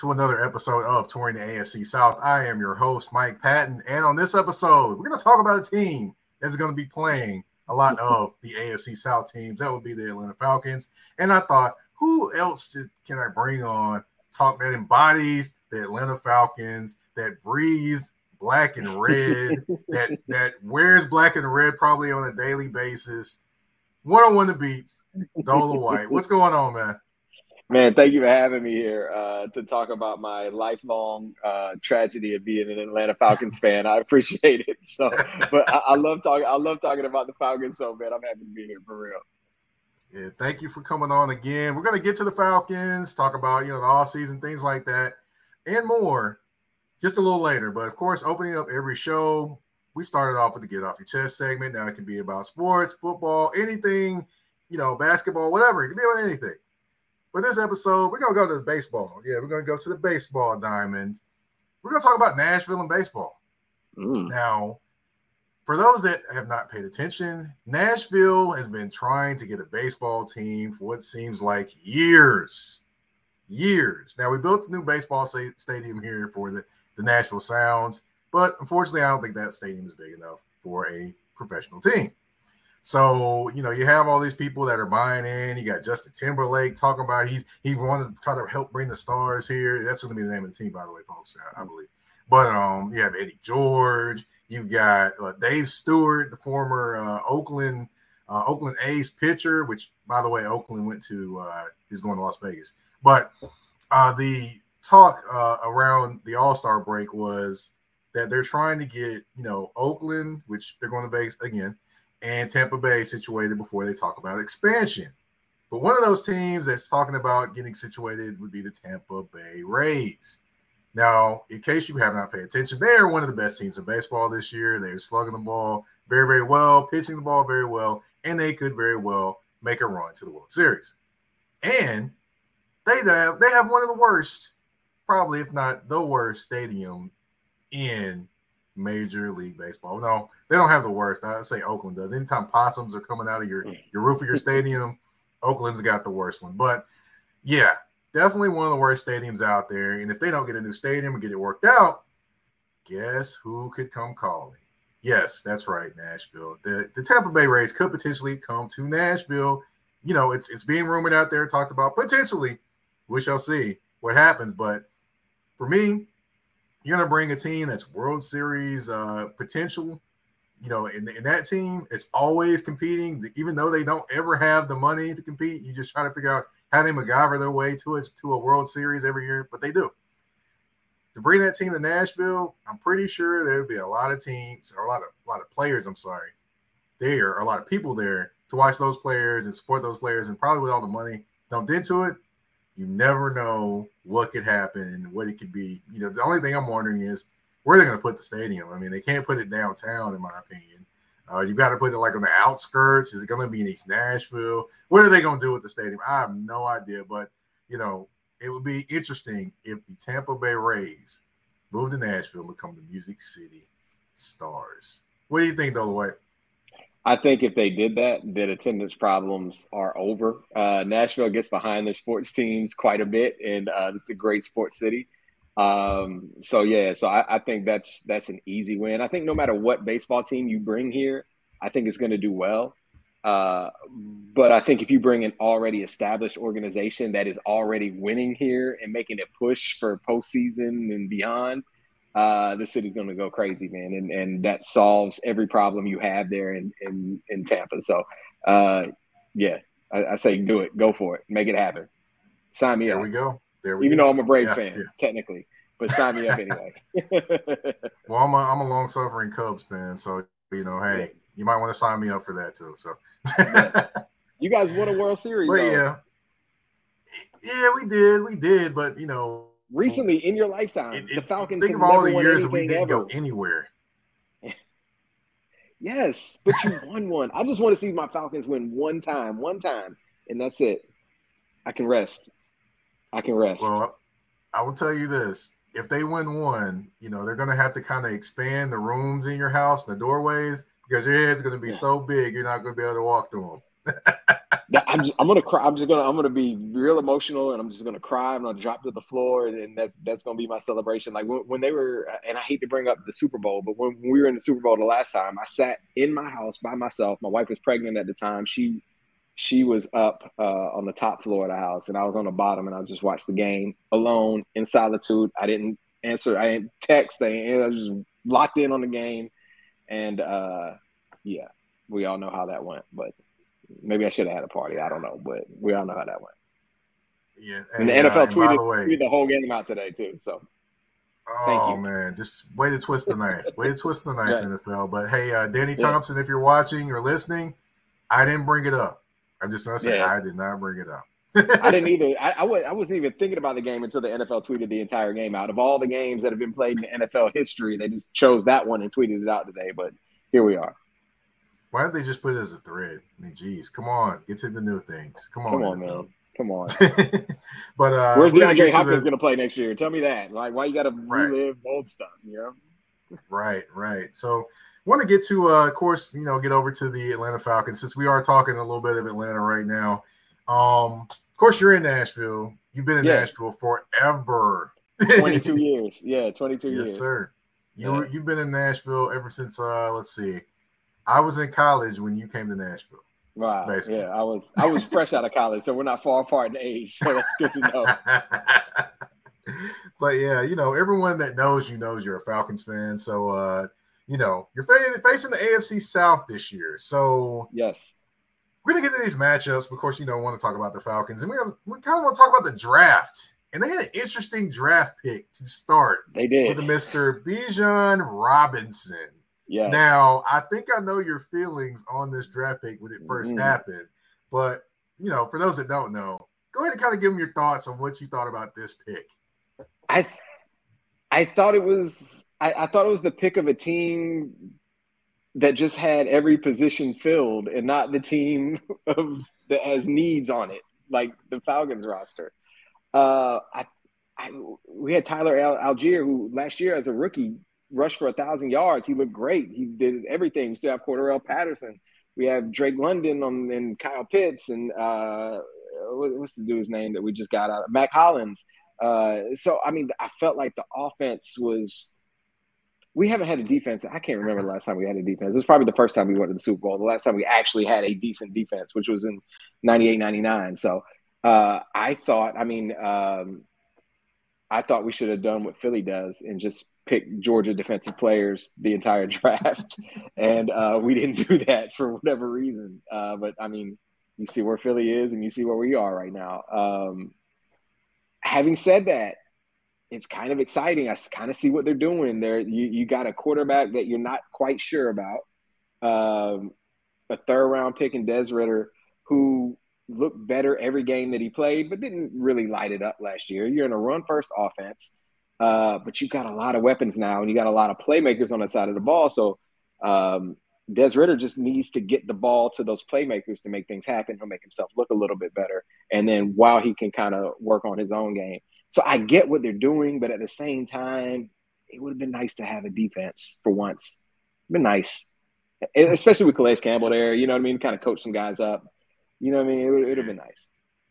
To another episode of Touring the AFC South. I am your host, Mike Patton. And on this episode, we're going to talk about a team that's going to be playing a lot of the AFC South teams. That would be the Atlanta Falcons. And I thought, who else can I bring on talk that embodies the Atlanta Falcons, that breathes black and red, that that wears black and red probably on a daily basis. One on one the beats, Dolewite. What's going on, man? Man, thank you for having me here uh, to talk about my lifelong uh, tragedy of being an Atlanta Falcons fan. I appreciate it. So, but I, I, love talking. I love talking about the Falcons. So, man, I'm happy to be here for real. Yeah, thank you for coming on again. We're gonna get to the Falcons, talk about you know the off season things like that, and more, just a little later. But of course, opening up every show, we started off with the get off your chest segment. Now it can be about sports, football, anything, you know, basketball, whatever. It can be about anything. For this episode, we're gonna go to the baseball. Yeah, we're gonna go to the baseball diamond. We're gonna talk about Nashville and baseball. Mm. Now, for those that have not paid attention, Nashville has been trying to get a baseball team for what seems like years. Years. Now, we built a new baseball stadium here for the, the Nashville Sounds, but unfortunately, I don't think that stadium is big enough for a professional team. So, you know, you have all these people that are buying in. You got Justin Timberlake talking about he's he wanted to kind of help bring the stars here. That's going to be the name of the team, by the way, folks. I, believe. But um, you have Eddie George. You've got uh, Dave Stewart, the former uh, Oakland uh, Oakland A's pitcher, which, by the way, Oakland went to uh, he's going to Las Vegas. But uh, the talk uh, around the All Star break was that they're trying to get you know Oakland, which they're going to base again and Tampa Bay situated before they talk about expansion. But one of those teams that's talking about getting situated would be the Tampa Bay Rays. Now, in case you have not paid attention, they are one of the best teams in baseball this year. They're slugging the ball very, very well, pitching the ball very well, and they could very well make a run to the World Series. And they have they have one of the worst, probably if not the worst stadium in Major League Baseball. No, they don't have the worst. I'd say Oakland does. Anytime possums are coming out of your mm. your roof of your stadium, Oakland's got the worst one. But yeah, definitely one of the worst stadiums out there. And if they don't get a new stadium and get it worked out, guess who could come calling? Yes, that's right, Nashville. The, the Tampa Bay Rays could potentially come to Nashville. You know, it's it's being rumored out there, talked about potentially. We shall see what happens. But for me, you're to bring a team that's World Series uh, potential. You know, in, in that team, it's always competing. Even though they don't ever have the money to compete, you just try to figure out how they MacGyver their way to it to a World Series every year, but they do. To bring that team to Nashville, I'm pretty sure there would be a lot of teams or a lot of a lot of players. I'm sorry, there are a lot of people there to watch those players and support those players, and probably with all the money dumped into it, you never know what could happen and what it could be. You know, the only thing I'm wondering is where they're going to put the stadium. I mean, they can't put it downtown, in my opinion. Uh, you got to put it like on the outskirts. Is it going to be in East Nashville? What are they going to do with the stadium? I have no idea. But you know, it would be interesting if the Tampa Bay Rays move to Nashville and become the Music City Stars. What do you think, Dolewite? I think if they did that, then attendance problems are over. Uh, Nashville gets behind their sports teams quite a bit, and uh, it's a great sports city. Um, so yeah, so I, I, think that's that's an easy win. I think no matter what baseball team you bring here, I think it's going to do well. Uh, but I think if you bring an already established organization that is already winning here and making a push for postseason and beyond, uh, the city's going to go crazy, man, and and that solves every problem you have there in in, in Tampa. So, uh, yeah, I, I, say do it, go for it, make it happen. Sign me there up. There we go. There we go. Even go. though I'm a Braves yeah, fan, yeah. technically, but sign me up anyway. well, I'm a, I'm a long suffering Cubs fan, so you know, hey, yeah. you might want to sign me up for that too. So, you guys won a World Series, but though. yeah, yeah, we did, we did, but you know recently in your lifetime, it, it, the Falcons think of all the years that we didn't ever. go anywhere. yes, but you won one. I just want to see my Falcons win one time, one time, and that's it. I can rest. I can rest. Well, I will tell you this: if they win one, you know they're going to have to kind of expand the rooms in your house, and the doorways, because your head's going to be yeah. so big you're not going to be able to walk through them. I'm just, I'm gonna cry. I'm just gonna I'm gonna be real emotional, and I'm just gonna cry. I'm gonna drop to the floor, and that's that's gonna be my celebration. Like when, when they were, and I hate to bring up the Super Bowl, but when we were in the Super Bowl the last time, I sat in my house by myself. My wife was pregnant at the time. She she was up uh, on the top floor of the house, and I was on the bottom, and I just watched the game alone in solitude. I didn't answer, I didn't text, I, I was just locked in on the game, and uh, yeah, we all know how that went. But maybe I should have had a party. I don't know, but we all know how that went. Yeah, and, and the NFL uh, tweeted, the, way, tweeted the whole game out today too. So. Oh man, just way to twist the knife. way to twist the knife, NFL. But hey, uh, Danny Thompson, yeah. if you're watching or listening, I didn't bring it up. I'm just gonna say yeah. I did not bring it up. I didn't either. I, I, was, I wasn't even thinking about the game until the NFL tweeted the entire game out. Of all the games that have been played in NFL history, they just chose that one and tweeted it out today. But here we are. Why didn't they just put it as a thread? I mean, geez, come on, get to the new things. Come on, come on, man. Come on. but uh, where's DeAndre Hopkins going to play next year? Tell me that. Like, why you got to right. relive old stuff? You know. right, right. So, want to get to, uh, of course, you know, get over to the Atlanta Falcons since we are talking a little bit of Atlanta right now. Um, of course, you're in Nashville. You've been in yeah. Nashville forever. 22 years. Yeah, 22 yes, years. Yes, sir. You yeah. you've been in Nashville ever since uh let's see. I was in college when you came to Nashville. Wow. Basically. Yeah, I was I was fresh out of college, so we're not far apart in age. So that's good to know. but yeah, you know, everyone that knows you knows you're a Falcons fan. So uh, you know, you're facing the AFC South this year. So yes, we're gonna get to these matchups. Of course, you know, want to talk about the Falcons, and we have, we kind of want to talk about the draft. And they had an interesting draft pick to start. They did with Mr. Bijan Robinson. Yeah. Now, I think I know your feelings on this draft pick when it 1st mm-hmm. happened, but you know, for those that don't know, go ahead and kind of give them your thoughts on what you thought about this pick. I I thought it was I, I thought it was the pick of a team that just had every position filled and not the team of that has needs on it, like the Falcons roster. Uh, I, I we had Tyler Al- Allgeier, who last year as a rookie rushed for a thousand yards. He looked great. He did everything. We still have Cordarrelle Patterson. We have Drake London on, and Kyle Pitts and uh, what's the dude's name that we just got out? Mack Hollins. Uh, so I mean, I felt like the offense was we haven't had a defense. I can't remember the last time we had a defense. It was probably the first time we went to the Super Bowl. The last time we actually had a decent defense, which was in 98, 99. So uh, I thought, I mean, um, I thought we should have done what Philly does and just pick Georgia defensive players the entire draft. and uh, we didn't do that for whatever reason. Uh, but I mean, you see where Philly is and you see where we are right now. Um, having said that, it's kind of exciting. I kind of see what they're doing. There, you you got a quarterback that you're not quite sure about, um, a third round pick in Des Ridder, who looked better every game that he played, but didn't really light it up last year. You're in a run first offense, uh, but you've got a lot of weapons now, and you got a lot of playmakers on the side of the ball. So um, Des Ridder just needs to get the ball to those playmakers to make things happen. He'll make himself look a little bit better, and then while he can kind of work on his own game. So I get what they're doing, but at the same time, it would have been nice to have a defense for once. Been nice, especially with Calais Campbell there. You know what I mean? Kind of coach some guys up. You know what I mean? It would have been nice.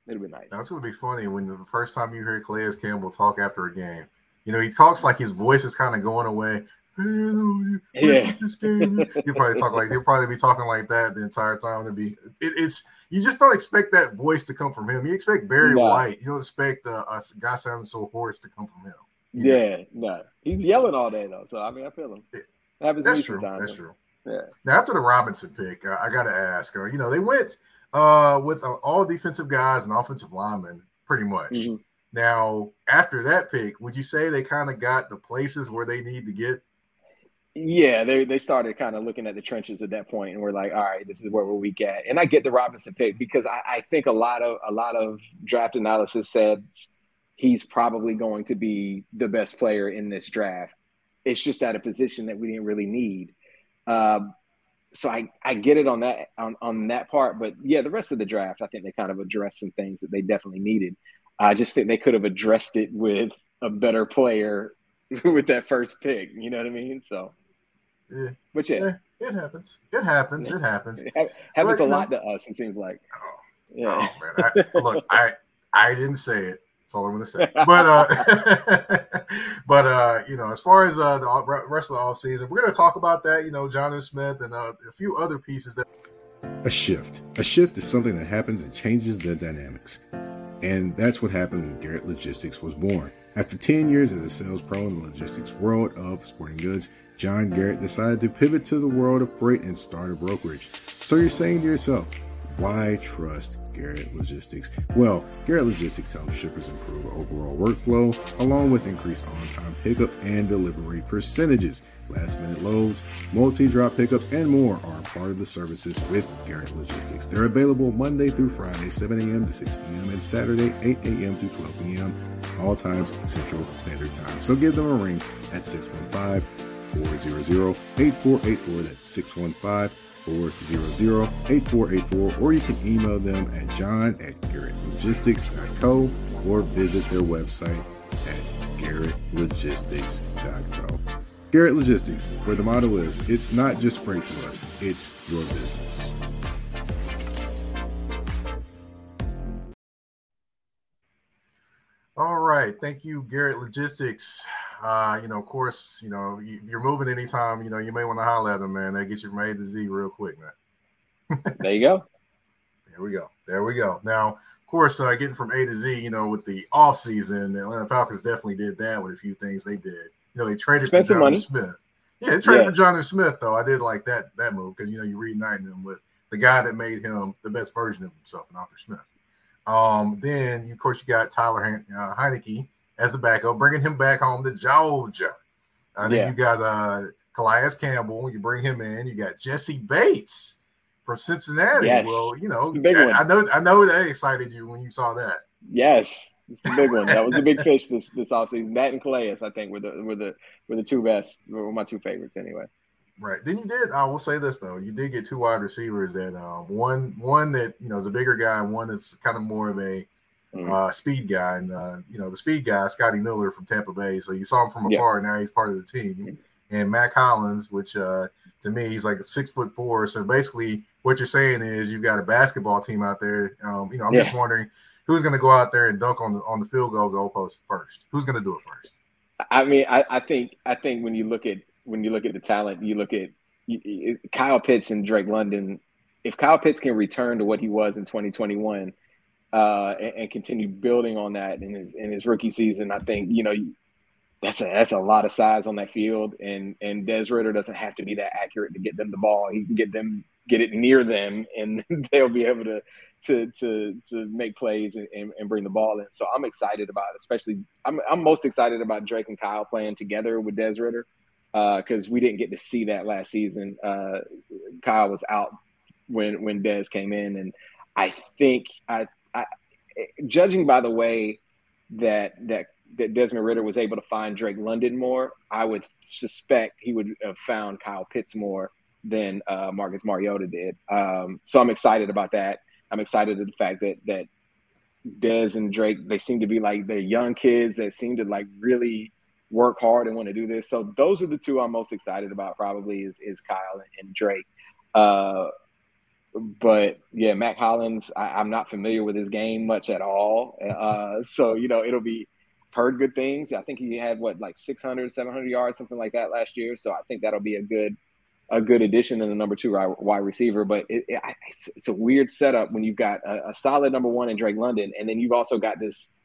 It'd been nice. That's gonna be funny when the first time you hear Calais Campbell talk after a game. You know, he talks like his voice is kind of going away. Yeah, he'll probably talk like he'll probably be talking like that the entire time. To be, it, it's you just don't expect that voice to come from him. You expect Barry no. White. You don't expect uh, a guy sounding so hoarse to come from him. You yeah, just, no, he's yelling all day though. So I mean, I feel him. It, happens that's true. That's true. Yeah. Now after the Robinson pick, uh, I got to ask. Uh, you know, they went uh, with uh, all defensive guys and offensive linemen, pretty much. Mm-hmm. Now after that pick, would you say they kind of got the places where they need to get? Yeah, they they started kind of looking at the trenches at that point, and we're like, all right, this is where we're weak at. And I get the Robinson pick because I, I think a lot of a lot of draft analysis said he's probably going to be the best player in this draft. It's just at a position that we didn't really need. Um, so I, I get it on that on, on that part, but yeah, the rest of the draft, I think they kind of addressed some things that they definitely needed. I just think they could have addressed it with a better player with that first pick. You know what I mean? So yeah. But yeah. yeah. it happens. It happens. It happens. It happens but, a lot know, to us, it seems like. Yeah. Oh man, I, look, I I didn't say it. That's all I'm going to say. But uh, but uh, you know, as far as uh, the rest of the off season, we're going to talk about that. You know, Jonnu Smith and uh, a few other pieces that. A shift. A shift is something that happens and changes the dynamics. And that's what happened when Garrett Logistics was born. After 10 years as a sales pro in the logistics world of sporting goods, John Garrett decided to pivot to the world of freight and start a brokerage. So you're saying to yourself, why trust Garrett Logistics? Well, Garrett Logistics helps shippers improve overall workflow along with increased on time pickup and delivery percentages. Last minute loads, multi drop pickups, and more are part of the services with Garrett Logistics. They're available Monday through Friday, 7 a.m. to 6 p.m., and Saturday, 8 a.m. to 12 p.m., all times Central Standard Time. So give them a ring at 615 400 8484. That's 615 400 8484. Or you can email them at john at garrettlogistics.co or visit their website at garrettlogistics.co. Garrett Logistics, where the motto is it's not just freight to us, it's your business. All right. Thank you, Garrett Logistics. Uh, you know, of course, you know, if you're moving anytime, you know, you may want to holler at them, man. They get you from A to Z real quick, man. there you go. There we go. There we go. Now, of course, uh, getting from A to Z, you know, with the off season, the Atlanta Falcons definitely did that with a few things they did. You know, they traded for money. Smith. Yeah, they traded yeah. for Jonnu Smith, though. I did like that that move because you know you're reuniting him with the guy that made him the best version of himself, and Arthur Smith. Um, then of course you got Tyler uh, Heinicke as the backup, bringing him back home to Georgia. I uh, think yeah. you got uh, Calais Campbell. You bring him in. You got Jessie Bates from Cincinnati. Yes. Well, you know, I, I know I know that excited you when you saw that. Yes, it's the big one. That was the big fish this this offseason. That and Calais, I think, were the were the were the two best, were my two favorites anyway. Right. Then you did. I will say this though, you did get two wide receivers that um, one one that you know is a bigger guy, and one that's kind of more of a mm-hmm. uh, speed guy. And uh, you know the speed guy, Scotty Miller from Tampa Bay. So you saw him from afar. Yeah. Now he's part of the team. Mm-hmm. And Mack Hollins, which uh, to me he's like a six foot four. So basically, what you're saying is you've got a basketball team out there. Um, you know, I'm yeah. just wondering who's going to go out there and dunk on the on the field goal goalpost first? Who's going to do it first? I mean, I, I, think I think when you look at when you look at the talent, you look at Kyle Pitts and Drake London. If Kyle Pitts can return to what he was in 2021 uh, and, and, continue building on that in his in his rookie season, I think you know that's a that's a lot of size on that field, and and Des Ridder doesn't have to be that accurate to get them the ball. He can get them get it near them, and they'll be able to to to to make plays and, and, bring the ball in. So I'm excited about it, especially I'm I'm most excited about Drake and Kyle playing together with Des Ridder because uh, we didn't get to see that last season. Uh, Kyle was out when when Des came in, and I think I, I judging by the way that that that Desmond Ridder was able to find Drake London more, I would suspect he would have found Kyle Pitts more than uh, Marcus Mariota did. Um, so I'm excited about that. I'm excited at the fact that that Des and Drake they seem to be like they're young kids that seem to like really work hard and want to do this. So those are the two I'm most excited about. Probably is is Kyle and, Drake. Uh, but yeah, Mack Hollins, I, am not familiar with his game much at all. Uh, so you know, it'll be heard good things. I think he had what like 600, 700 yards, something like that last year. So I think that'll be a good a good addition in the number two wide receiver. But it, it, it's, a weird setup when you've got a, a, solid number one in Drake London, and then you've also got this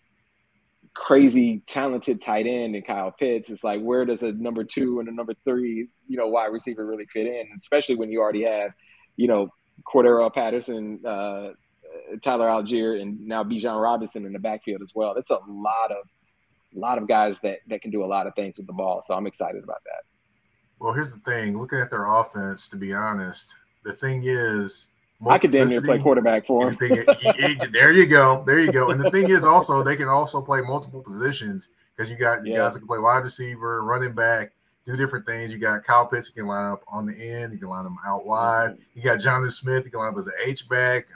crazy talented tight end in Kyle Pitts. It's like where does a number two and a number three, you know, wide receiver really fit in? Especially when you already have, you know, Cordarrelle Patterson, uh, Tyler Allgeier, and now Bijan Robinson in the backfield as well. That's a lot of lot of guys that that can do a lot of things with the ball. So I'm excited about that. Well, here's the thing. Looking at their offense, to be honest, the thing is, I could damn near play quarterback for him. there you go. There you go. And the thing is, also they can also play multiple positions because you got yeah. guys that can play wide receiver, running back, do different things. You got Kyle Pitts, you can line up on the end, you can line them out wide. You got Jonathan Smith, you can line up as an H back,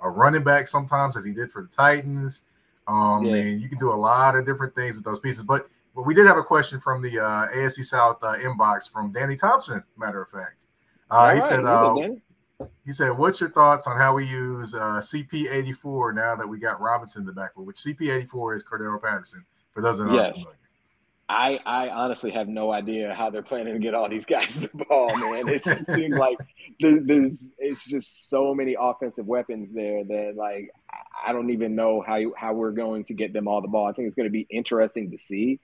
a, a, running back sometimes, as he did for the Titans. Um, yeah. and you can do a lot of different things with those pieces. But but we did have a question from the uh, AFC South uh, inbox from Danny Thompson. Matter of fact, uh, he right, said, uh, He said, "What's your thoughts on how we use uh, CP84 now that we got Robinson in the backfield? Which CP84 is Cordarrelle Patterson for those that aren't yes. familiar." I, I honestly have no idea how they're planning to get all these guys the ball, man. It just seems like there, there's it's just so many offensive weapons there that like I don't even know how you, how we're going to get them all the ball. I think it's going to be interesting to see.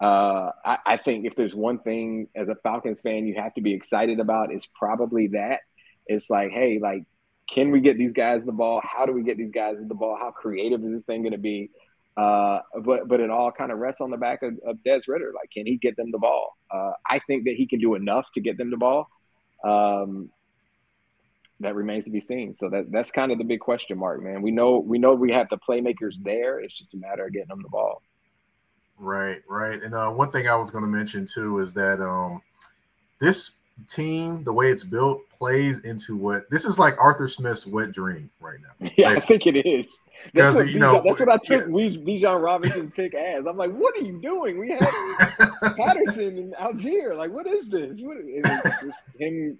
Uh, I, I think if there's one thing as a Falcons fan you have to be excited about is probably that. It's like, hey, like, can we get these guys the ball? How do we get these guys the ball? How creative is this thing going to be? Uh, but but it all kind of rests on the back of, of Des Ridder. Like, can he get them the ball? Uh, I think that he can do enough to get them the ball. Um, that remains to be seen. So that that's kind of the big question mark, man. We know we know we have the playmakers there. It's just a matter of getting them the ball. Right, right. And uh, one thing I was going to mention too is that um, this team, the way it's built, plays into what this is like Arthur Smith's wet dream right now. Yeah, I think it is. That's what, you know, that's what I took yeah. Bijan Robinson pick as. I'm like, what are you doing? We have Patterson and Allgeier. Like, what is this? What, it's him.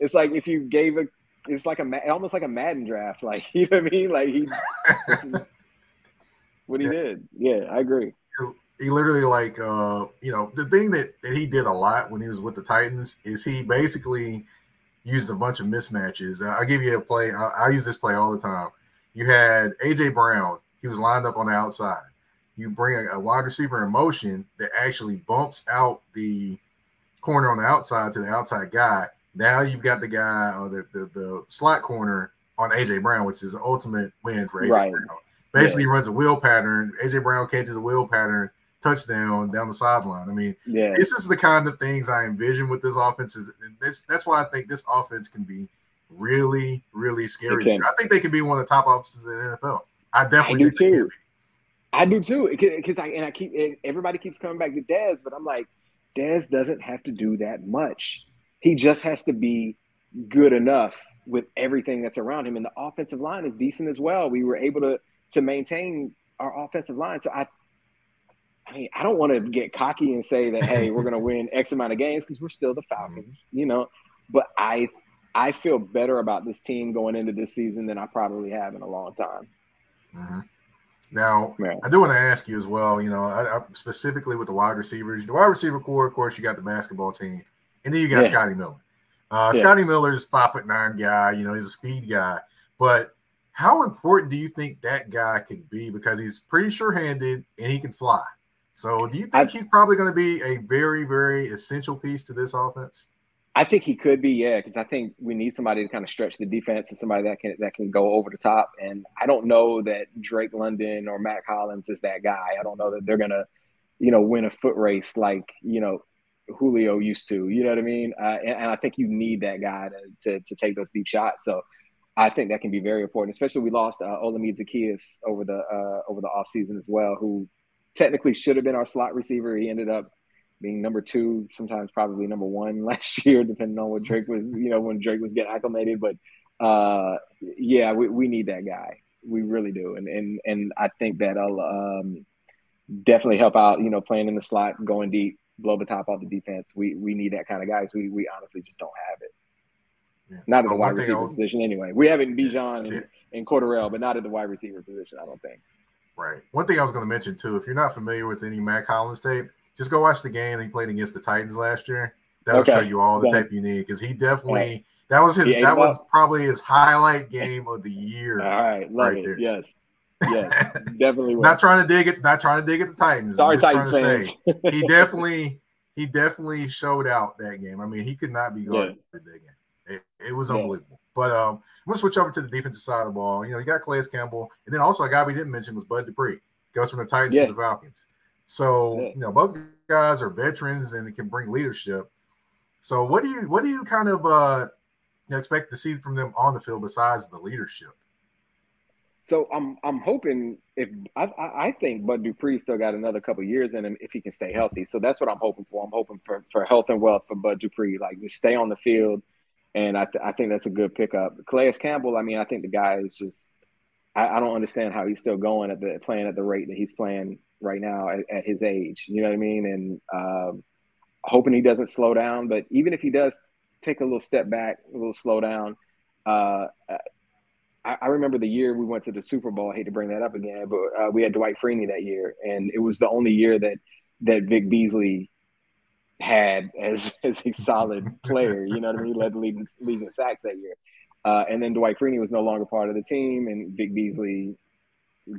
It's like if you gave a, it's like a almost like a Madden draft. Like you know what I mean? Like he, what he yeah. did. Yeah, I agree he literally like uh you know the thing that, that he did a lot when he was with the Titans is he basically used a bunch of mismatches. I'll give you a play. I, I, use this play all the time. You had AJ Brown. He was lined up on the outside. You bring a, a wide receiver in motion that actually bumps out the corner on the outside to the outside guy. Now you've got the guy or the, the, the slot corner on AJ Brown, which is the ultimate win for AJ right. Brown. Basically, yeah. runs a wheel pattern. AJ Brown catches a wheel pattern touchdown down the sideline. I mean, yeah. this is the kind of things I envision with this offense. And this, that's why I think this offense can be really, really scary. I think they can be one of the top offenses in the NFL. I definitely I do too. I do too. Because I and I keep everybody keeps coming back to Des, but I'm like, Des doesn't have to do that much. He just has to be good enough with everything that's around him. And the offensive line is decent as well. We were able to to maintain our offensive line. So I I mean, I don't want to get cocky and say that, hey, we're going to win X amount of games because we're still the Falcons, you know. But I, I feel better about this team going into this season than I probably have in a long time. Mm-hmm. Now, yeah. I do want to ask you as well. You know, I, I, specifically with the wide receivers, the wide receiver corps, of course, you got the basketball team, and then you got yeah. Scotty Miller. Uh, yeah. Scotty Miller is five foot nine guy. You know, he's a speed guy, but how important do you think that guy could be? Because he's pretty sure handed and he can fly. So do you think I, he's probably going to be a very, very essential piece to this offense? I think he could be, yeah, because I think we need somebody to kind of stretch the defense and somebody that can that can go over the top. And I don't know that Drake London or Mack Hollins is that guy. I don't know that they're gonna, you know, win a foot race like you know Julio used to. You know what I mean? Uh, and, and, I think you need that guy to, to, to take those deep shots. So I think that can be very important. Especially we lost uh, Olamide Zaccheaus over the uh, over the offseason as well, who technically should have been our slot receiver. He ended up being number two, sometimes probably number one last year, depending on what Drake was, you know, when Drake was getting acclimated. But uh, yeah, we, we need that guy. We really do. And and and I think that'll um, definitely help out, you know, playing in the slot, going deep, blow the top off the defense. We we need that kind of guys. We we honestly just don't have it. Yeah. Not at the wide receiver was, position anyway. We have it in Bijan and, yeah. and Cordarrelle, but not at the wide receiver position, I don't think. Right. One thing I was going to mention too, if you're not familiar with any Mack Hollins tape, just go watch the game he played against the Titans last year. That'll okay. show you all the tape you need because he definitely that was his that was probably his highlight game of the year. All right, love right it. There. Yes. Yes, definitely. not trying to dig it, not trying to dig at the Titans. Sorry, Titans fans. Say, he definitely, he definitely showed out that game. I mean, he could not be going yeah. that game. It, it was yeah. unbelievable. But um, I'm gonna switch over to the defensive side of the ball. You know, you got Calais Campbell, and then also a guy we didn't mention was Bud Dupree. Goes from the Titans yeah. to the Falcons. So yeah. you know, both guys are veterans and it can bring leadership. So what do you what do you kind of uh you know, expect to see from them on the field besides the leadership? So I'm I'm hoping if I I think Bud Dupree still got another couple years in him if he can stay healthy. So that's what I'm hoping for. I'm hoping for for health and wealth for Bud Dupree, like just stay on the field and I, th- I think that's a good pickup. Calais Campbell, I mean, I think the guy is just I, I, don't understand how he's still going at the playing at the rate that he's playing right now at, at his age. You know what I mean? And um, hoping he doesn't slow down. But even if he does take a little step back, a little slow down, uh, I, I, remember the year we went to the Super Bowl. I hate to bring that up again, but uh, we had Dwight Freeney that year, and it was the only year that that Vic Beasley had as as a solid player. You know what I mean? Led the leading leading sacks that year. Uh, and then Dwight Freeney was no longer part of the team, and Vic Beasley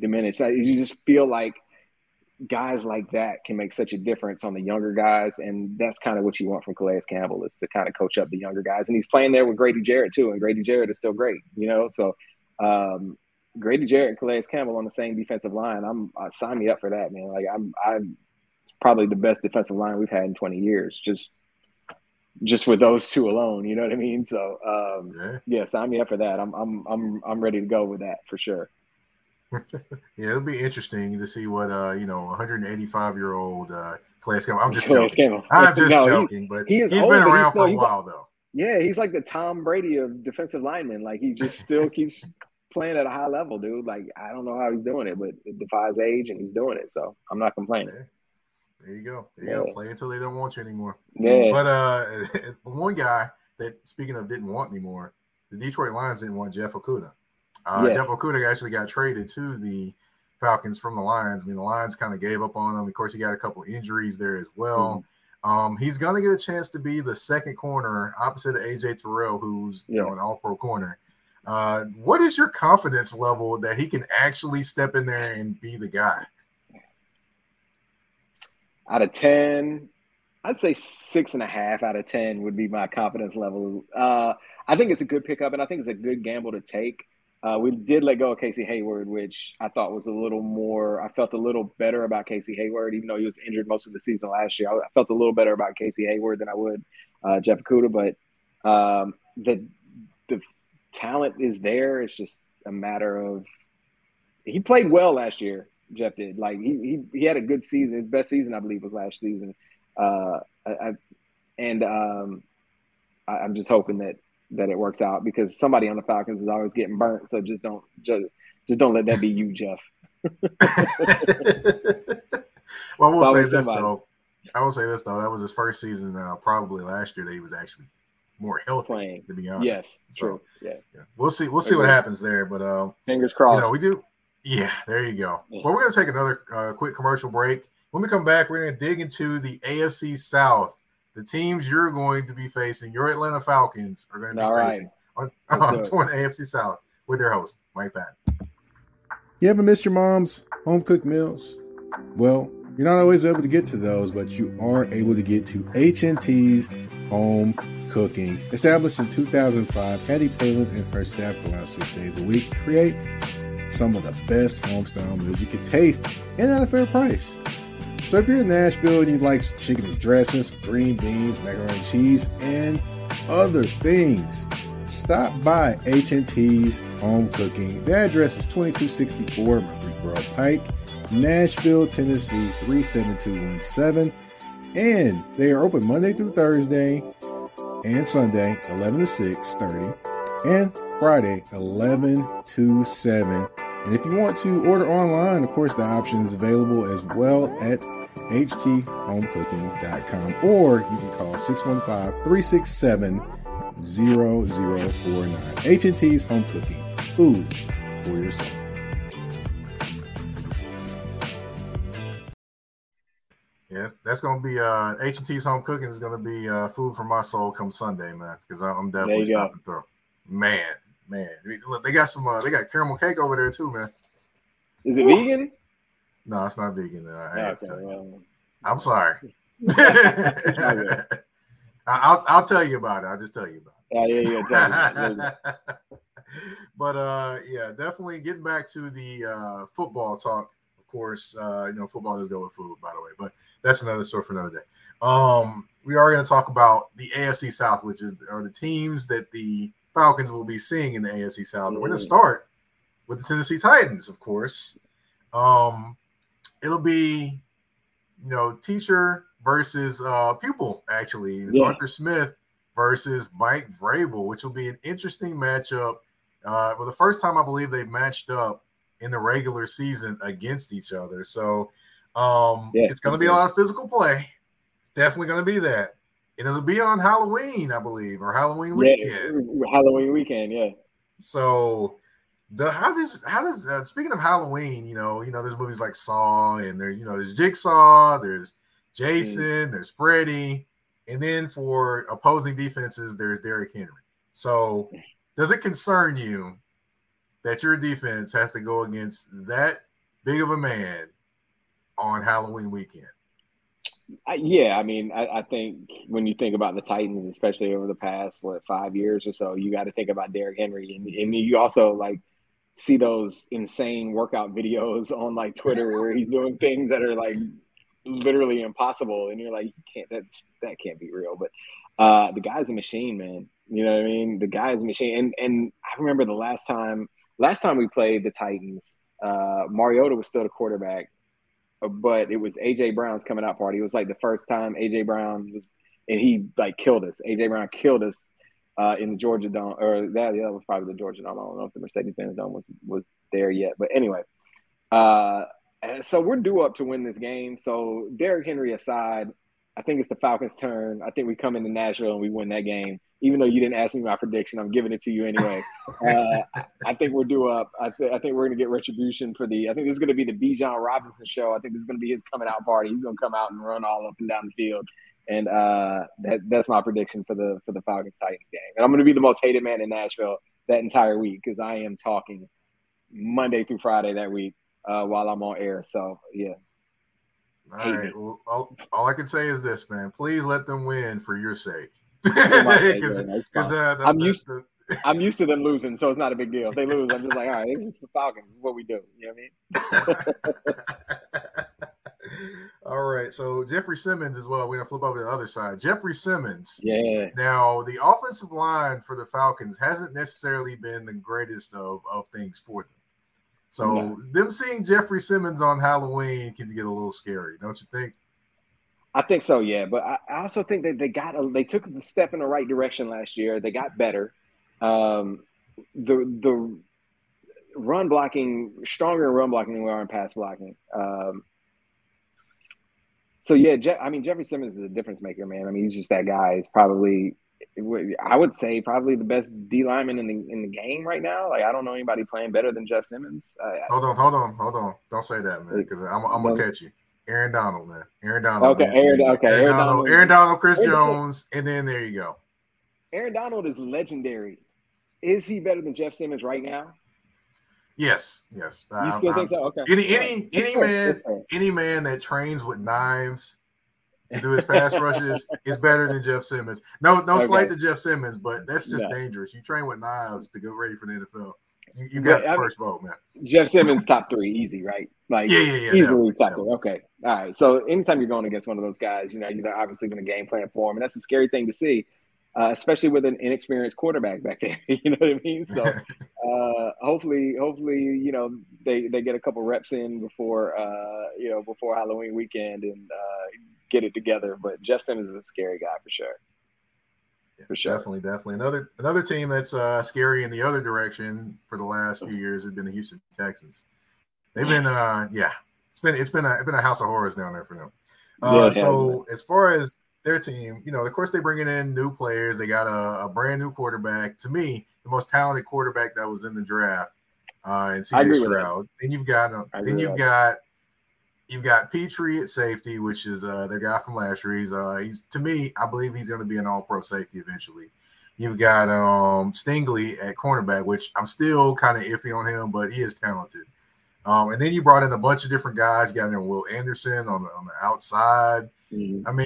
diminished. You just feel like guys like that can make such a difference on the younger guys, and that's kind of what you want from Calais Campbell is to kind of coach up the younger guys. And he's playing there with Grady Jarrett too, and Grady Jarrett is still great, you know. So um, Grady Jarrett and Calais Campbell on the same defensive line, I'm uh, sign me up for that, man. Like I'm, I'm probably the best defensive line we've had in 20 years. Just just with those two alone, you know what I mean? So um, yeah. yeah, sign me up for that. I'm I'm I'm I'm ready to go with that for sure. yeah, it'll be interesting to see what uh you know 185 year old uh Campbell. I'm just joking. Campbell. I'm just no, joking, he, but he old, been around he's for a while though. Yeah, he's like the Tom Brady of defensive linemen. Like he just still keeps playing at a high level, dude. Like I don't know how he's doing it, but it defies age, and he's doing it. So I'm not complaining. There you go. There you yeah. go. Play until they don't want you anymore. Yeah. But uh, one guy that speaking of didn't want anymore, the Detroit Lions didn't want Jeff Okudah. Uh, yes. Jeff Okudah actually got traded to the Falcons from the Lions. I mean, the Lions kind of gave up on him. Of course, he got a couple injuries there as well. Mm-hmm. Um, he's going to get a chance to be the second corner opposite of AJ Terrell, who's yeah. you know an All Pro corner. Uh, what is your confidence level that he can actually step in there and be the guy? Out of ten, I'd say six and a half out of ten would be my confidence level. Uh, I think it's a good pickup, and I think it's a good gamble to take. Uh, we did let go of Casey Hayward, which I thought was a little more. I felt a little better about Casey Hayward, even though he was injured most of the season last year. I, felt a little better about Casey Hayward than I would uh, Jeff Okudah, but um, the the talent is there. It's just a matter of he played well last year. Jeff did like he he, he had a good season. His best season, I believe, was last season. Uh, I, I, and um, I, I'm just hoping that that it works out because somebody on the Falcons is always getting burnt. So just don't just just don't let that be you, Jeff. well, we'll say this somebody. though. I will say this though. That was his first season, uh, probably last year that he was actually more healthy. Playing. To be honest, yes, true. Yeah. yeah, we'll see. We'll see what happens there. But um, fingers crossed. You know, we do. Yeah, there you go. Yeah. Well, we're gonna take another uh, quick commercial break. When we come back, we're gonna dig into the AFC South the teams you're going to be facing, your Atlanta Falcons, are going to be All facing right. on, on touring AFC South with their host, Mike Patton. You ever missed your mom's home cooked meals? Well, you're not always able to get to those, but you are able to get to H&T's Home Cooking. Established in 2005, Patty Palin and her staff go out six days a week to create some of the best homestyle meals you can taste and at a fair price. So if you're in Nashville and you like chicken and dressing, green beans, macaroni and cheese, and other things, stop by H&T's Home Cooking. The address is 2264 Murfreesboro Pike, Nashville, Tennessee 37217. And they are open Monday through Thursday and Sunday, 11 to 6 30, and Friday, 11 to 7. And if you want to order online, of course, the option is available as well at hthomecooking.com or you can call 615-367-0049. H&T's Home Cooking, food for your soul. Yeah, that's gonna be uh H&T's home cooking is gonna be uh food for my soul come Sunday, man. Because I'm definitely stopping through. Man, man, look, they got some. Uh, they got caramel cake over there too, man. Is it Ooh. vegan? No, it's not vegan. I okay, well. I'm sorry. I'll I'll tell you about it. I'll just tell you about it. Yeah, yeah, yeah. but uh, yeah, definitely getting back to the uh, football talk. Of course, uh, you know, football does go with food, by the way, but that's another story for another day. Um, we are going to talk about the AFC South, which is are the teams that the Falcons will be seeing in the AFC South. Mm. We're going to start with the Tennessee Titans, of course. Um, it'll be, you know, teacher versus uh, pupil, actually. Yeah. Arthur Smith versus Mike Vrabel, which will be an interesting matchup. Uh, for the first time, I believe they've matched up in the regular season against each other. So um, yeah. it's going to be a lot of physical play. It's definitely going to be that. And it'll be on Halloween, I believe, or Halloween weekend. Yeah, Halloween weekend, yeah. So the how does how does uh, speaking of Halloween, you know, you know, there's movies like Saw, and there's you know, there's Jigsaw, there's Jason, mm. there's Freddy, and then for opposing defenses, there's Derrick Henry. So, does it concern you that your defense has to go against that big of a man on Halloween weekend? Yeah, I mean, I, I, think when you think about the Titans, especially over the past what five years or so, you got to think about Derrick Henry, and, and you also like see those insane workout videos on like Twitter where he's doing things that are like literally impossible, and you're like, you can't that's that can't be real. But uh, the guy's a machine, man. You know what I mean? The guy's a machine, and and I remember the last time last time we played the Titans, uh, Mariota was still the quarterback but it was AJ Brown's coming out party. It was like the first time AJ Brown was, and he like killed us. AJ Brown killed us uh, in the Georgia Dome, or that, yeah, that was probably the Georgia Dome. I don't know if the Mercedes-Benz Dome was was there yet, but anyway. Uh, so we're due up to win this game. So Derrick Henry aside, I think it's the Falcons' turn. I think we come into Nashville and we win that game. Even though you didn't ask me my prediction, I'm giving it to you anyway. uh, I think we're due up. I, th- I think we're going to get retribution for the. I think this is going to be the Bijan Robinson show. I think this is going to be his coming out party. He's going to come out and run all up and down the field, and uh, that, that's my prediction for the for the Falcons Titans game. And I'm going to be the most hated man in Nashville that entire week because I am talking Monday through Friday that week uh, while I'm on air. So yeah, all right. Well, all, all, I can say is this, man. Please let them win for your sake. Because uh, I'm used to. I'm used to them losing, so it's not a big deal. If they lose, I'm just like, all right, this is the Falcons. This is what we do. You know what I mean? all right. So Jeffrey Simmons as well. We're gonna flip over to the other side. Jeffrey Simmons. Yeah. Now the offensive line for the Falcons hasn't necessarily been the greatest of, of things for them. So yeah. them seeing Jeffrey Simmons on Halloween can get a little scary, don't you think? I think so, yeah. But I, I also think that they got a, they took a step in the right direction last year. They got better. Um, the the run blocking stronger in run blocking than we are in pass blocking. Um, so yeah, Je- I mean Jeffrey Simmons is a difference maker, man. I mean he's just that guy. He's probably I would say probably the best D lineman in the in the game right now. Like I don't know anybody playing better than Jeff Simmons. Uh, hold on, hold on, hold on. Don't say that, man, because I'm, I'm gonna catch you. Aaron Donald, man. Aaron Donald. Okay, Aaron. Okay, Aaron, Aaron Donald, Donald. Aaron Donald. Chris Aaron Jones, and then there you go. Aaron Donald is legendary. Is he better than Jeff Simmons right now? Yes, yes. You still I'm, think so? Okay. Any any any man any man that trains with knives to do his pass rushes is better than Jeff Simmons. No, no okay. slight to Jeff Simmons, but that's just dangerous. You train with knives to go ready for the NFL. You, got the first vote, man. Jeff Simmons top three, easy, right? Like yeah, yeah, yeah, easily top three. Okay, all right. So anytime you're going against one of those guys, you know you're obviously going to game plan for him, and that's a scary thing to see. Uh, especially with an inexperienced quarterback back there. you know what I mean? So uh, hopefully, hopefully, you know, they, they get a couple reps in before uh, you know before Halloween weekend and uh, get it together. But Jeff Simmons is a scary guy for sure. For sure. Definitely, definitely. Another another team that's uh, scary in the other direction for the last few years has been the Houston Texans. They've been, uh, yeah, it's been it's been a it's been a house of horrors down there for them. Uh, yeah, so as far as their team, you know, of course they're bringing in new players. They got a, a brand new quarterback. To me, the most talented quarterback that was in the draft. Uh, and CJ Stroud. Then you've got then you've got you've got Pitre at safety, which is uh, the guy from last year. He's uh, he's to me, I believe he's going to be an All Pro safety eventually. You've got um, Stingley at cornerback, which I'm still kind of iffy on him, but he is talented. Um, and then you brought in a bunch of different guys. You got in Will Anderson on the, on the outside. Mm-hmm. I mean,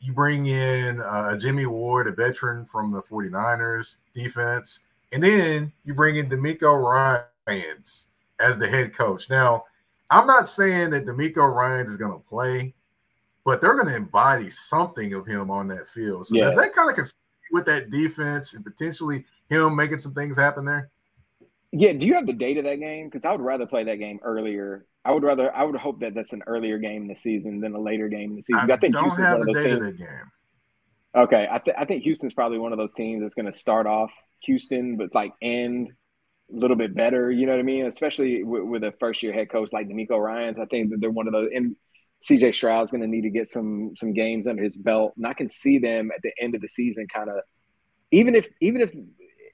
you bring in uh, Jimmy Ward, a veteran from the 49ers defense, and then you bring in DeMeco Ryans as the head coach. Now, I'm not saying that DeMeco Ryans is going to play, but they're going to embody something of him on that field. So yeah. does that kind of with that defense and potentially him making some things happen there? Yeah. Do you have the date of that game? Because I would rather play that game earlier. I would rather. I would hope that that's an earlier game in the season than a later game in the season. I, I think don't Houston's have the date teams. of that game. Okay, I, th- I think Houston's probably one of those teams that's going to start off Houston, but like end a little bit better. You know what I mean? Especially with, with a first year head coach like DeMeco Ryans. I think that they're one of those. And CJ Stroud's going to need to get some some games under his belt, and I can see them at the end of the season, kind of even if even if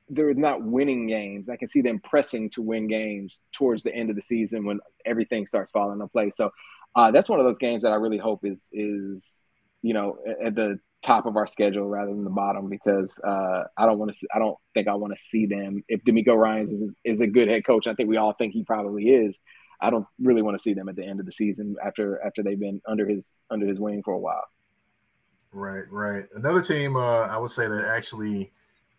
they're not winning games, I can see them pressing to win games towards the end of the season when everything starts falling in place. So uh, that's one of those games that I really hope is is you know at the top of our schedule rather than the bottom because uh, I don't want to. I don't think I want to see them. If DeMeco Ryans is is a good head coach, I think we all think he probably is. I don't really want to see them at the end of the season after after they've been under his under his wing for a while. Right, right. Another team uh, I would say that actually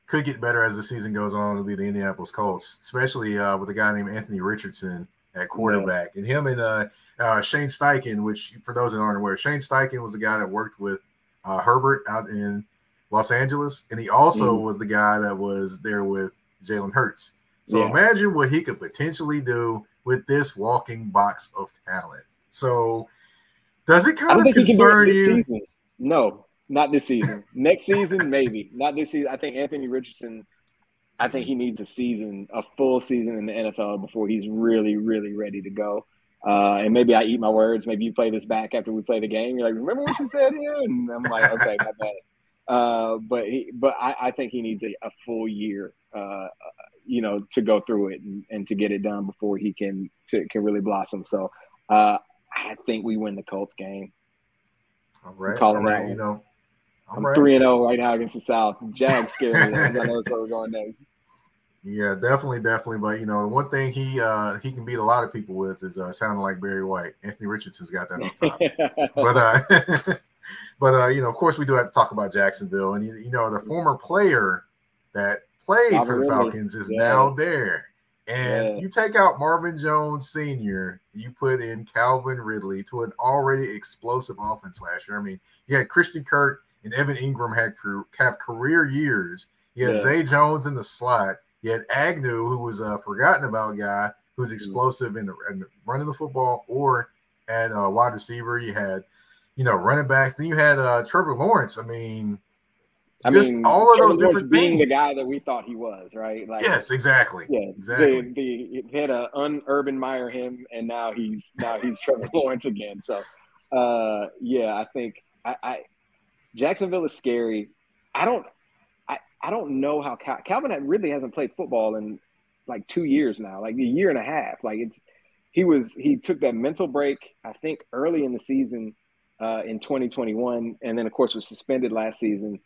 could get better as the season goes on will be the Indianapolis Colts, especially uh, with a guy named Anthony Richardson at quarterback, yeah. and him and uh, uh, Shane Steichen. Which, for those that aren't aware, Shane Steichen was the guy that worked with uh, Herbert out in Los Angeles, and he also mm. was the guy that was there with Jalen Hurts. So yeah. imagine what he could potentially do with this walking box of talent. So does it kind of concern you? Season. No, not this season. Next season, maybe. Not this season. I think Anthony Richardson. I think he needs a season, a full season in the NFL before he's really, really ready to go. Uh, and maybe I eat my words. Maybe you play this back after we play the game. You're like, remember what you said here? And I'm like, okay, my bad. Uh, but he, but I, I, think he needs a, a full year, uh, you know, to go through it and, and, to get it done before he can to, can really blossom. So uh, I think we win the Colts game. All right, all right. You know, I'm three and zero oh right now against the South. Jag scary. I know that's where we're going next. Yeah, definitely, definitely. But you know, one thing he uh he can beat a lot of people with is uh sounding like Barry White. Anthony Richardson's got that on top. but uh but uh, you know, of course we do have to talk about Jacksonville. And you, you know, the former player that played for the Falcons is yeah. now there. And yeah. you take out Marvin Jones Sr., you put in Calvin Ridley to an already explosive offense last year. I mean, you had Christian Kirk and Evan Engram had have career years. You had yeah. Zay Jones in the slot. You had Agnew, who was a forgotten about guy who's mm. explosive in, the, in running the football or at uh, wide receiver. You had, you know, running backs. Then you had uh, Trevor Lawrence. I mean, I just mean, all of those different being things. the guy that we thought he was, right? Like, yes, exactly. Yeah, exactly. The, the had a un Urban Meyer him, and now he's now he's Trevor Lawrence again. So, uh, yeah, I think I, I Jacksonville is scary. I don't I, don't know how Cal- Calvin really hasn't played football in like two years now, like a year and a half. Like it's he was he took that mental break, I think, early in the season uh, in 2021, and then of course was suspended last season.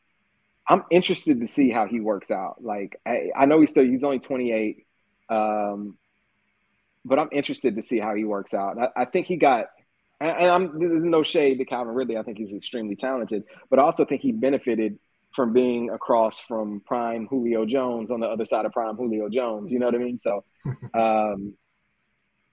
I'm interested to see how he works out. Like I, I know he's still he's only 28, um, but I'm interested to see how he works out. I, I think he got and, and I'm this is no shade to Calvin Ridley. I think he's extremely talented, but I also think he benefited from being across from prime Julio Jones on the other side of prime Julio Jones. You know what I mean? So, um,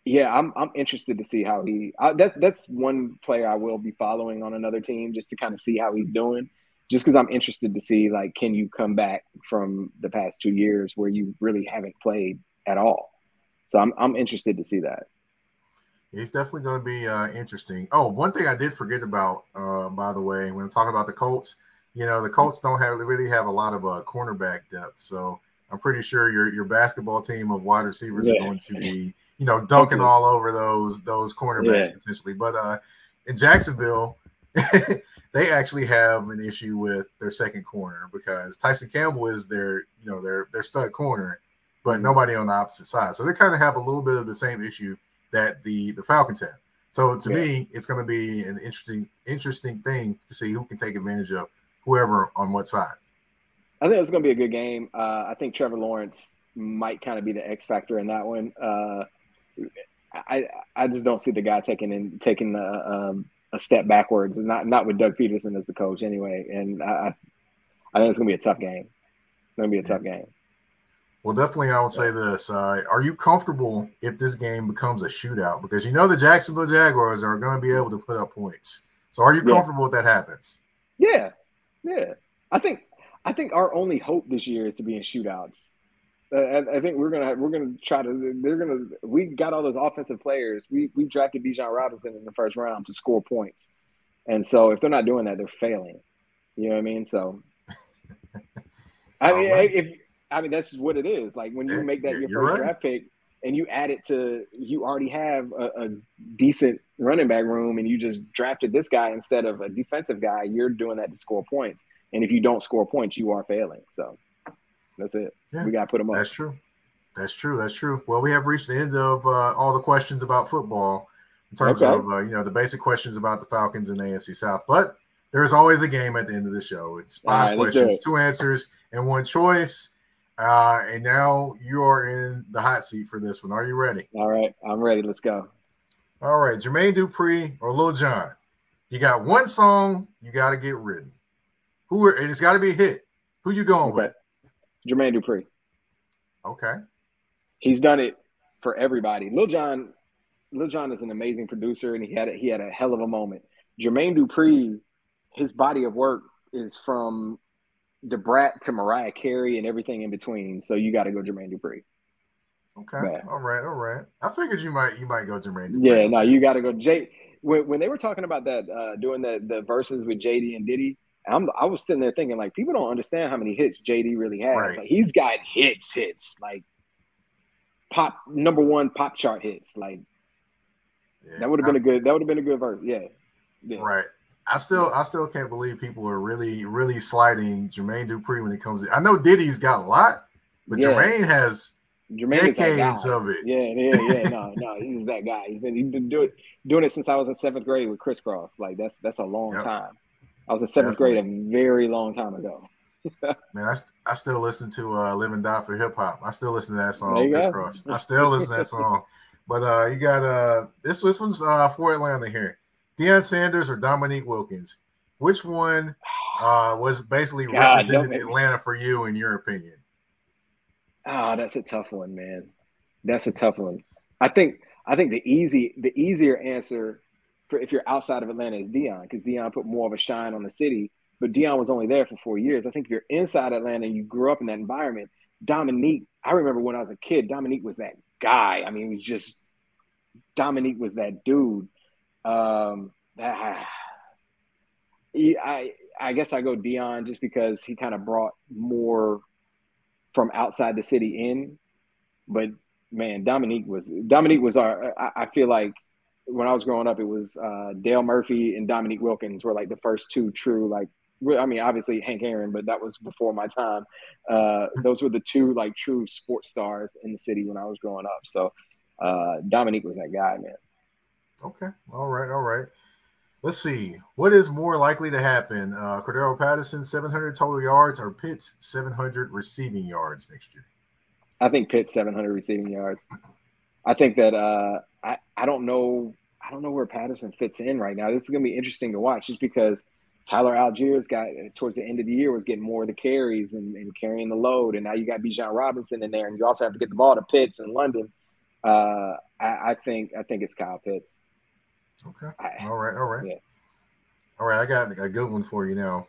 yeah, I'm I'm interested to see how he. I, that's that's one player I will be following on another team just to kind of see how he's doing. Just because I'm interested to see like, can you come back from the past two years where you really haven't played at all? So I'm I'm interested to see that. It's definitely going to be uh, interesting. Oh, one thing I did forget about, uh, by the way, when I'm talking about the Colts, you know, the Colts don't have really have a lot of uh, cornerback depth. So I'm pretty sure your your basketball team of wide receivers yeah. are going to be, you know, dunking all over those those cornerbacks yeah. potentially. But uh, in Jacksonville, they actually have an issue with their second corner because Tyson Campbell is their, you know, their their stud corner, but mm-hmm. nobody on the opposite side. So they kind of have a little bit of the same issue that the the Falcons have. So to yeah. me, it's going to be an interesting interesting thing to see who can take advantage of whoever on what side. I think it's going to be a good game. Uh, I think Trevor Lawrence might kind of be the X factor in that one. Uh, I I just don't see the guy taking in taking a, um, a step backwards, not not with Doug Pederson as the coach anyway. And I I think it's going to be a tough game. It's going to be a tough game. Well, definitely, I would say this. Uh, are you comfortable if this game becomes a shootout? Because you know the Jacksonville Jaguars are going to be able to put up points. So, are you comfortable yeah. if that happens? Yeah, yeah. I think I think our only hope this year is to be in shootouts. Uh, I, I, think we're gonna we're gonna try to. They're gonna. We got all those offensive players. We we drafted Bijan Robinson in the first round to score points, and so if they're not doing that, they're failing. You know what I mean? So, I mean, right. if I mean, that's just what it is. Like when you make that your first right. draft pick, and you add it to you already have a, a, decent running back room and you just drafted this guy instead of a defensive guy, you're doing that to score points. And if you don't score points, you are failing. So that's it. Yeah, we got to put them up. That's true. That's true. That's true. Well, we have reached the end of uh, all the questions about football in terms okay. of uh, you know the basic questions about the Falcons and AFC South. But there's always a game at the end of the show. It's five right, questions, two answers, and one choice. Uh, and now you are in the hot seat for this one. Are you ready? All right, I'm ready. Let's go. All right, Jermaine Dupri or Lil Jon. You got one song you got to get written. Who are, and it's got to be a hit. Who you going okay. with? Jermaine Dupri. Okay. He's done it for everybody. Lil Jon, Lil Jon is an amazing producer, and he had a, he had a hell of a moment. Jermaine Dupri, his body of work is from Da Brat to Mariah Carey and everything in between. So you got to go Jermaine Dupri. Okay. All right. All right. I figured you might you might go Jermaine. Dupri. Yeah. No, you got to go Jay. When, when they were talking about that, uh, doing the the verses with JD and Diddy, I'm, I was sitting there thinking like people don't understand how many hits JD really has. Right. Like he's got hits, hits like pop number one pop chart hits. Like yeah. that would have been a good that would have been a good verse. Yeah. yeah. Right. I still I still can't believe people are really really sliding Jermaine Dupri when it comes to I know Diddy's got a lot, but yeah. Jermaine has Jermaine decades of it. Yeah, yeah, yeah. no, no, he's that guy. He's been he's been doing doing it since I was in seventh grade with Kris Kross. Like that's that's a long yep. time. I was in seventh Definitely. grade a very long time ago. Man, I, I still listen to uh, "Live and Die for Hip Hop." I still listen to that song, Kris Kross. I still listen to that song. But uh, you got uh, this this one's uh, for Atlanta here. Deion Sanders or Dominique Wilkins? Which one uh, was basically God, represented Atlanta for you, in your opinion? Ah, oh, that's a tough one, man. That's a tough one. I think I think the easy the easier answer for if you're outside of Atlanta is Deion because Deion put more of a shine on the city. But Deion was only there for four years. I think if you're inside Atlanta and you grew up in that environment, Dominique. I remember when I was a kid, Dominique was that guy. I mean, he was just Dominique was that dude. Um, I, I, guess I go Deion just because he kind of brought more from outside the city in. But man, Dominique was Dominique was our. I, I feel like when I was growing up, it was uh, Dale Murphy and Dominique Wilkins were like the first two true like. I mean, obviously Hank Aaron, but that was before my time. Uh, those were the two like true sports stars in the city when I was growing up. So uh, Dominique was that guy, man. Okay. All right. All right. Let's see. What is more likely to happen? Uh, Cordarrelle Patterson, 700 total yards, or Pitts, 700 receiving yards next year? I think Pitts, 700 receiving yards. I think that uh, I, I don't know. I don't know where Patterson fits in right now. This is going to be interesting to watch just because Tyler Allgeier's got towards the end of the year was getting more of the carries and, and carrying the load. And now you got Bijan Robinson in there, and you also have to get the ball to Pitts in London. Uh, I, I, think I think it's Kyle Pitts. Okay. All right. All right. Yeah. All right. I got a good one for you now.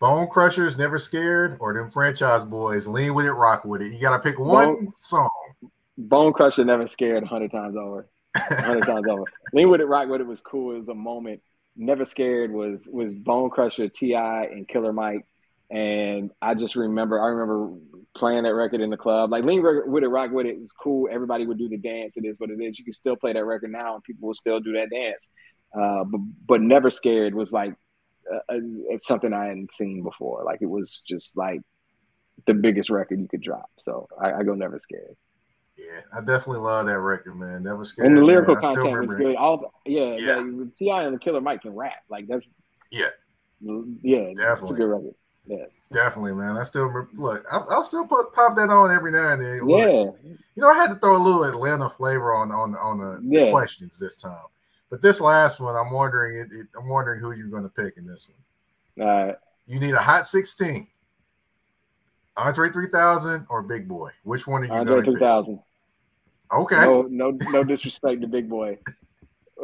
Bone Crushers, Never Scared, or Dem Franchize Boyz, Lean With It, Rock With It. You got to pick one Bone, song. Bone Crusher, Never Scared, 100 times over. 100 times over. Lean With It, Rock With It was cool. It was a moment. Never Scared was was Bone Crusher, T.I., and Killer Mike. And I just remember, I remember playing that record in the club. Like Lean with it, rock with it was cool. Everybody would do the dance. It is what it is. You can still play that record now, and people will still do that dance. Uh, but but never scared was like uh, uh, it's something I hadn't seen before. Like it was just like the biggest record you could drop. So I, I go never scared. Yeah, I definitely love that record, man. Never scared. And the lyrical man. content was good. All the, yeah, yeah. Like, T.I. and the Killer Mike can rap. Like that's yeah, yeah, definitely a good record. Yeah. Definitely, man. I still look. I'll, I'll, still put pop that on every now and then. Yeah. you know, I had to throw a little Atlanta flavor on on on the, yeah. questions this time. But this last one, I'm wondering. It, it, I'm wondering who you're going to pick in this one. All right. You need a hot 16. Andre 3000 or Big Boi? Which one are you Andre 3000. Okay. No, no, no disrespect to Big Boi,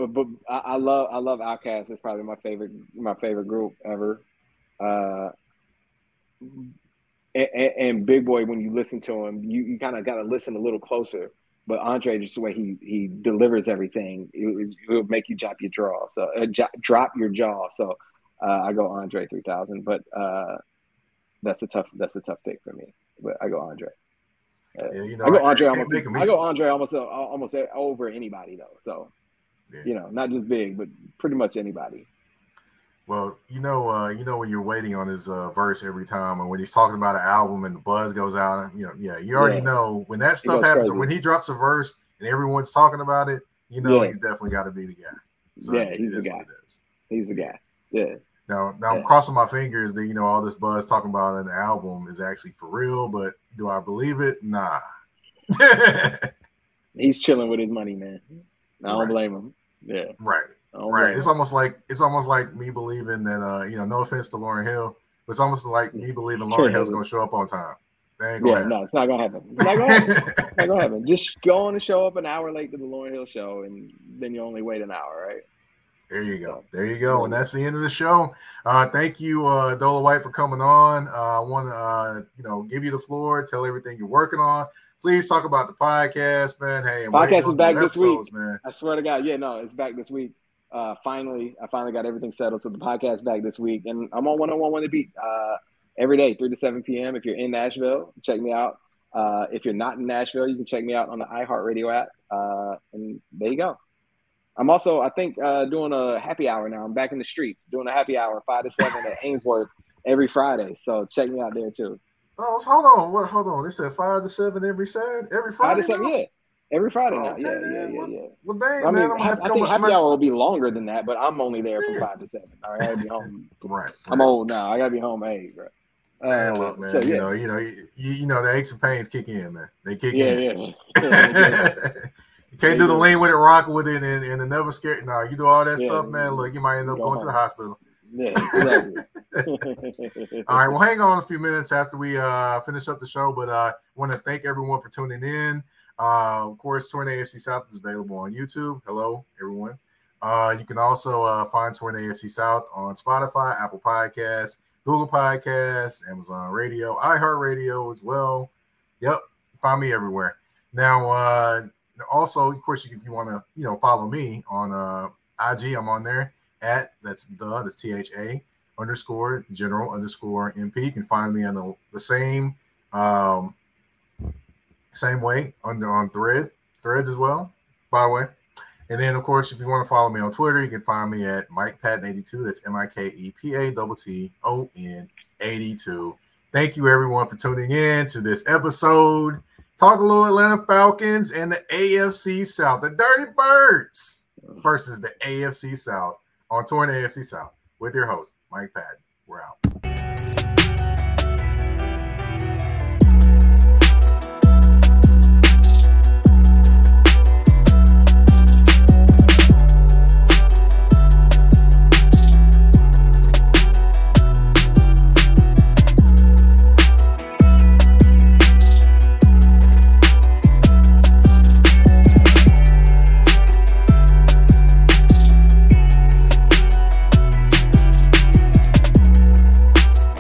uh, but I, I love I love OutKast. It's probably my favorite my favorite group ever. Uh, and, and, Big Boi, when you listen to him, you, you kind of got to listen a little closer. But Andre, just the way he he delivers everything, it, will make you drop your jaw. So uh, j- drop your jaw. So uh, I go Andre three thousand, but uh, that's a tough that's a tough pick for me. But I go Andre. Yeah, you know, I go Andre I almost. I go Andre almost uh, almost over anybody though. So, yeah. you know, not just big, but pretty much anybody. Well, you know, uh, you know when you're waiting on his uh, verse every time, and when he's talking about an album and the buzz goes out, you know, yeah, you already yeah. know when that stuff happens. Crazy. When he drops a verse and everyone's talking about it, you know, yeah. he's definitely got to be the guy. So yeah, he's the guy. He's the guy. Yeah. Now, now yeah. I'm crossing my fingers that you know all this buzz talking about an album is actually for real, but do I believe it? Nah. he's chilling with his money, man. I don't right. blame him. Yeah. Right. Right. It's almost like it's almost like me believing that uh, you know, no offense to Lauryn Hill, but it's almost like me believing Lauryn Hill's gonna show up on time. yeah, no, it's not gonna happen. It's not gonna happen. it's not gonna happen. Just go on and show up an hour late to the Lauryn Hill show, and then you only wait an hour, right? There you go. There you go. And that's the end of the show. Uh, thank you, uh, Dolewite, for coming on. Uh, I want to, uh, you know, give you the floor, tell everything you're working on. Please talk about the podcast, man. Hey, podcast is back this week, man. I swear to God, yeah, no, it's back this week. Uh, finally, I finally got everything settled. So the podcast back this week, and I'm on 101 to beat uh, every day, 3 to 7 p.m. If you're in Nashville, check me out. Uh, if you're not in Nashville, you can check me out on the iHeartRadio app. Uh, and there you go. I'm also, I think, uh, doing a happy hour now. I'm back in the streets doing a happy hour, five to seven at Ainsworth every Friday. So check me out there too. Oh, hold on, what? Hold on. They said five to seven every Saturday, every Friday. Five to seven, yeah. Every Friday now. Okay, yeah, yeah, yeah, yeah. Well, dang, I mean, man, I, I think happy hour will be longer than that, but I'm only there from five to seven. All right, I gotta be home. right, right. I'm old now. I gotta be home eight, bro. Uh, man, look, man. So, yeah. You know, you know, you, you know, the aches and pains kick in, man. They kick yeah, in. Yeah, yeah. you can't do the lean with it, rock with it, and, and the never scared. No, you do all that yeah, stuff, man. Look, you might end up going home. to the hospital. Yeah, exactly. all right, well, hang on a few minutes after we uh, finish up the show, but I uh, want to thank everyone for tuning in. Uh, of course, Touring AFC South is available on YouTube. Hello, everyone. Uh, you can also uh, find Touring AFC South on Spotify, Apple Podcasts, Google Podcasts, Amazon Radio, iHeartRadio as well. Yep, find me everywhere. Now, uh, also, of course, if you want to, you know, follow me on uh, IG, I'm on there at that's the that's T H A underscore general underscore MP. You can find me on the, the same um, same way under on thread threads as well, by the way. And then, of course, if you want to follow me on Twitter, you can find me at Mike Patton82. That's M I K E P A T T O N 82. Thank you, everyone, for tuning in to this episode. Talk a little Atlanta Falcons and the AFC South, the Dirty Birds versus the AFC South on Touring AFC South with your host, Mike Patton. We're out.